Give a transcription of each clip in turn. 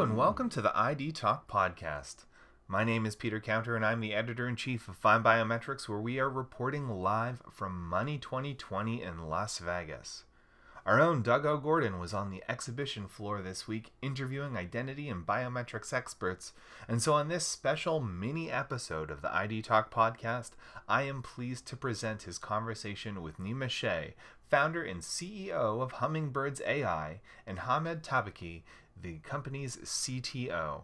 And welcome to the ID Talk podcast. My name is Peter Counter, and I'm the editor in chief of FindBiometrics, where we are reporting live from Money 2020 in Las Vegas. Our own Doug O'Gorden was on the exhibition floor this week interviewing identity and biometrics experts, and so on this special mini episode of the ID Talk podcast, I am pleased to present his conversation with Nima Schei, founder and CEO of Hummingbirds AI, and Hamed Tabhki, the company's CTO.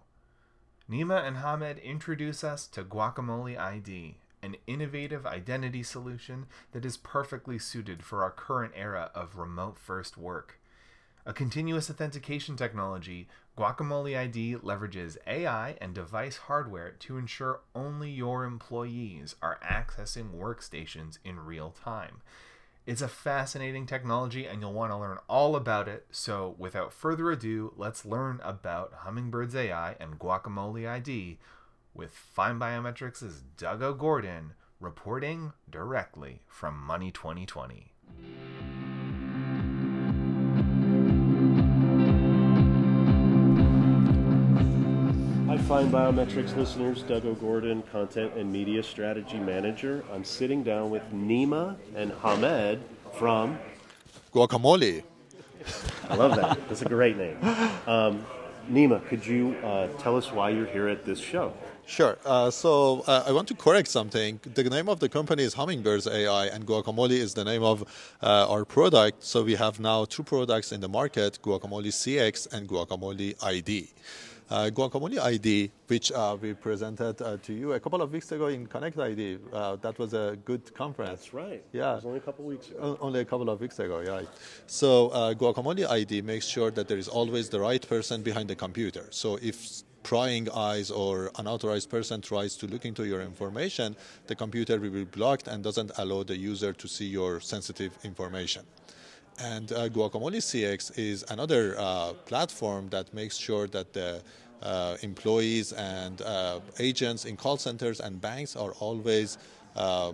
Nima and Hamed introduce us to Guacamole ID, an innovative identity solution that is perfectly suited for our current era of remote first work. A continuous authentication technology, Guacamole ID leverages AI and device hardware to ensure only your employees are accessing workstations in real time. It's a fascinating technology and you'll want to learn all about it. So, without further ado, let's learn about Hummingbirds AI and Guacamole ID with FindBiometrics' Doug O'Gorden reporting directly from Money 2020. FindBiometrics listeners. Doug O'Gorden, Content and Media Strategy Manager. I'm sitting down with Nima and Hamed from. Guacamole. I love that. That's a great name. Um, Nima, could you uh, tell us why you're here at this show? Sure. Uh, so uh, I want to correct something. The name of the company is Hummingbirds AI, and Guacamole is the name of uh, our product. So we have now two products in the market: Guacamole CX and Guacamole ID. Uh, Guacamole ID, which uh, we presented uh, to you a couple of weeks ago in Connect ID. Uh, that was a good conference. That's right. Yeah. It was only a couple of weeks ago. Only a couple of weeks ago, yeah. So uh, Guacamole ID makes sure that there is always the right person behind the computer. So if prying eyes or unauthorized person tries to look into your information, the computer will be blocked and doesn't allow the user to see your sensitive information. And uh, Guacamole CX is another uh, platform that makes sure that the uh, employees and uh, agents in call centers and banks are always uh,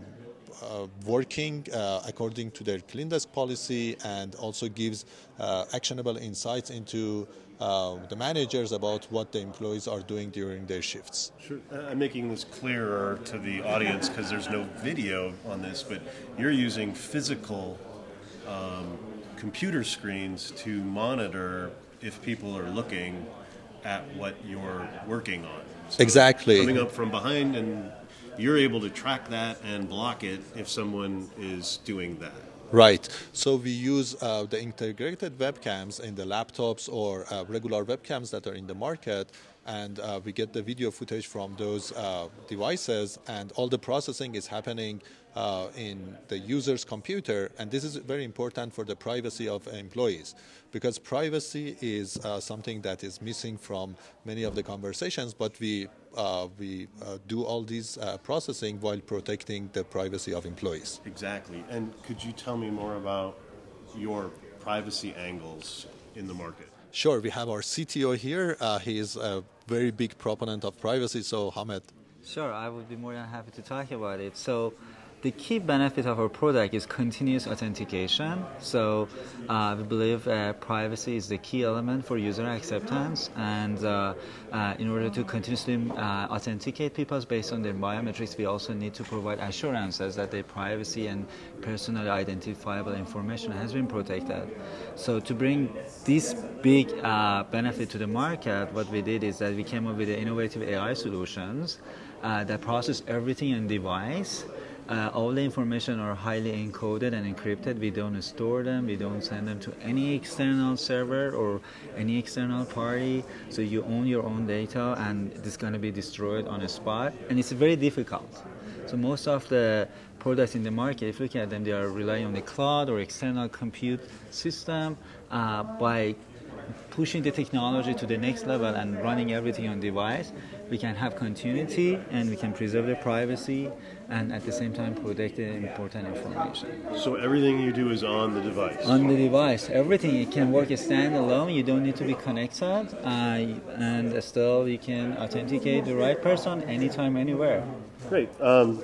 uh, working uh, according to their clean desk policy and also gives actionable insights into uh, the managers about what the employees are doing during their shifts. Sure. I'm making this clearer to the audience because there's no video on this, but you're using physical um, computer screens to monitor if people are looking at what you're working on. So Exactly. Coming up from behind, and you're able to track that and block it if someone is doing that. Right. So we use uh, the integrated webcams in the laptops or uh, regular webcams that are in the market, and uh, we get the video footage from those uh, devices, and all the processing is happening uh, in the user's computer. And this is very important for the privacy of employees, because privacy is uh, something that is missing from many of the conversations. But we uh, we uh, do all these uh, processing while protecting the privacy of employees. Exactly. And could you tell me more about your privacy angles in the market? Sure, we have our CTO here. Uh, he is a very big proponent of privacy. So, Hamed, Sure, I would be more than happy to talk about it. So, the key benefit of our product is continuous authentication. So, uh, we believe uh, privacy is the key element for user acceptance, and uh, uh, in order to continuously uh, authenticate people based on their biometrics, we also need to provide assurances that their privacy and personally identifiable information has been protected. So, to bring this big uh, benefit to the market, what we did is that we came up with innovative AI solutions that process everything on device. Uh, all the information are highly encoded and encrypted. We don't store them. We don't send them to any external server or any external party. So you own your own data, and it's going to be destroyed on a spot. And it's very difficult. So most of the products in the market, if you look at them, they are relying on the cloud or external compute system. Uh, by pushing the technology to the next level and running everything on device, we can have continuity and we can preserve the privacy and at the same time protect the important information. So everything you do is on the device. On the device, everything it can work standalone. You don't need to be connected, uh, and still you can authenticate the right person anytime, anywhere. Great. Um,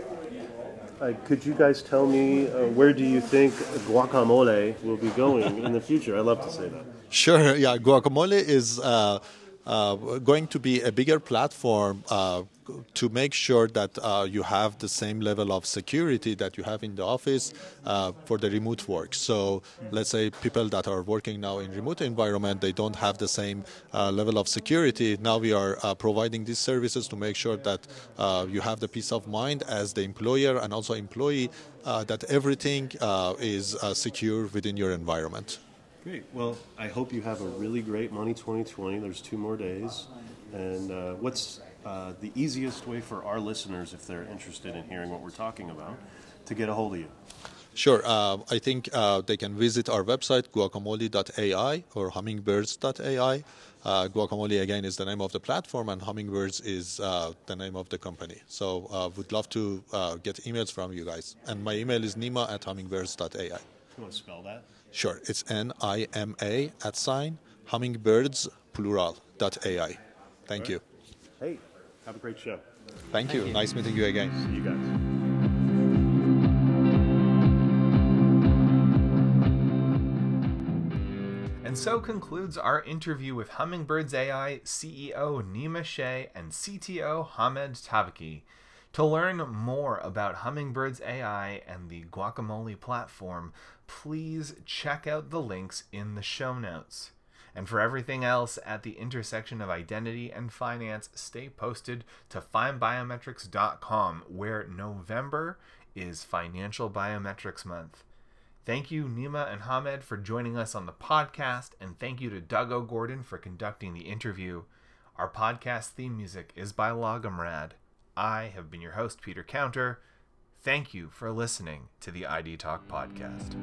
uh, could you guys tell me uh, where do you think guacamole will be going in the future? I love to say that. Sure. Yeah, guacamole is uh, going to be a bigger platform uh, to make sure that uh, you have the same level of security that you have in the office uh, for the remote work. So let's say people that are working now in remote environment, they don't have the same uh, level of security. Now we are uh, providing these services to make sure that uh, you have the peace of mind as the employer and also employee uh, that everything is secure within your environment. Great. Well, I hope you have a really great Money 2020. There's two more days. And uh, what's uh, the easiest way for our listeners, if they're interested in hearing what we're talking about, to get a hold of you? Sure. Uh, I think uh, they can visit our website, guacamole.ai or hummingbirds.ai. Uh, guacamole, again, is the name of the platform, and Hummingbirds is uh, the name of the company. So, uh, would love to uh, get emails from you guys. And my email is nima at hummingbirds.ai. You want to spell that? Sure. It's N I M A at sign hummingbirds plural dot AI. Thank right. you. Hey, have a great show. Thank, Thank you. you. Nice meeting you again. See you guys. And so concludes our interview with Hummingbirds AI CEO Nima Schei and CTO Hamed Tabhki. To learn more about Hummingbirds AI and the Guacamole platform, please check out the links in the show notes. And for everything else at the intersection of identity and finance, stay posted to findbiometrics.com, where November is Financial Biometrics Month. Thank you, Nima and Hamed, for joining us on the podcast, and thank you to Doug O'Gorden for conducting the interview. Our podcast theme music is by Logomrad. I have been your host, Peter Counter. Thank you for listening to the ID Talk podcast.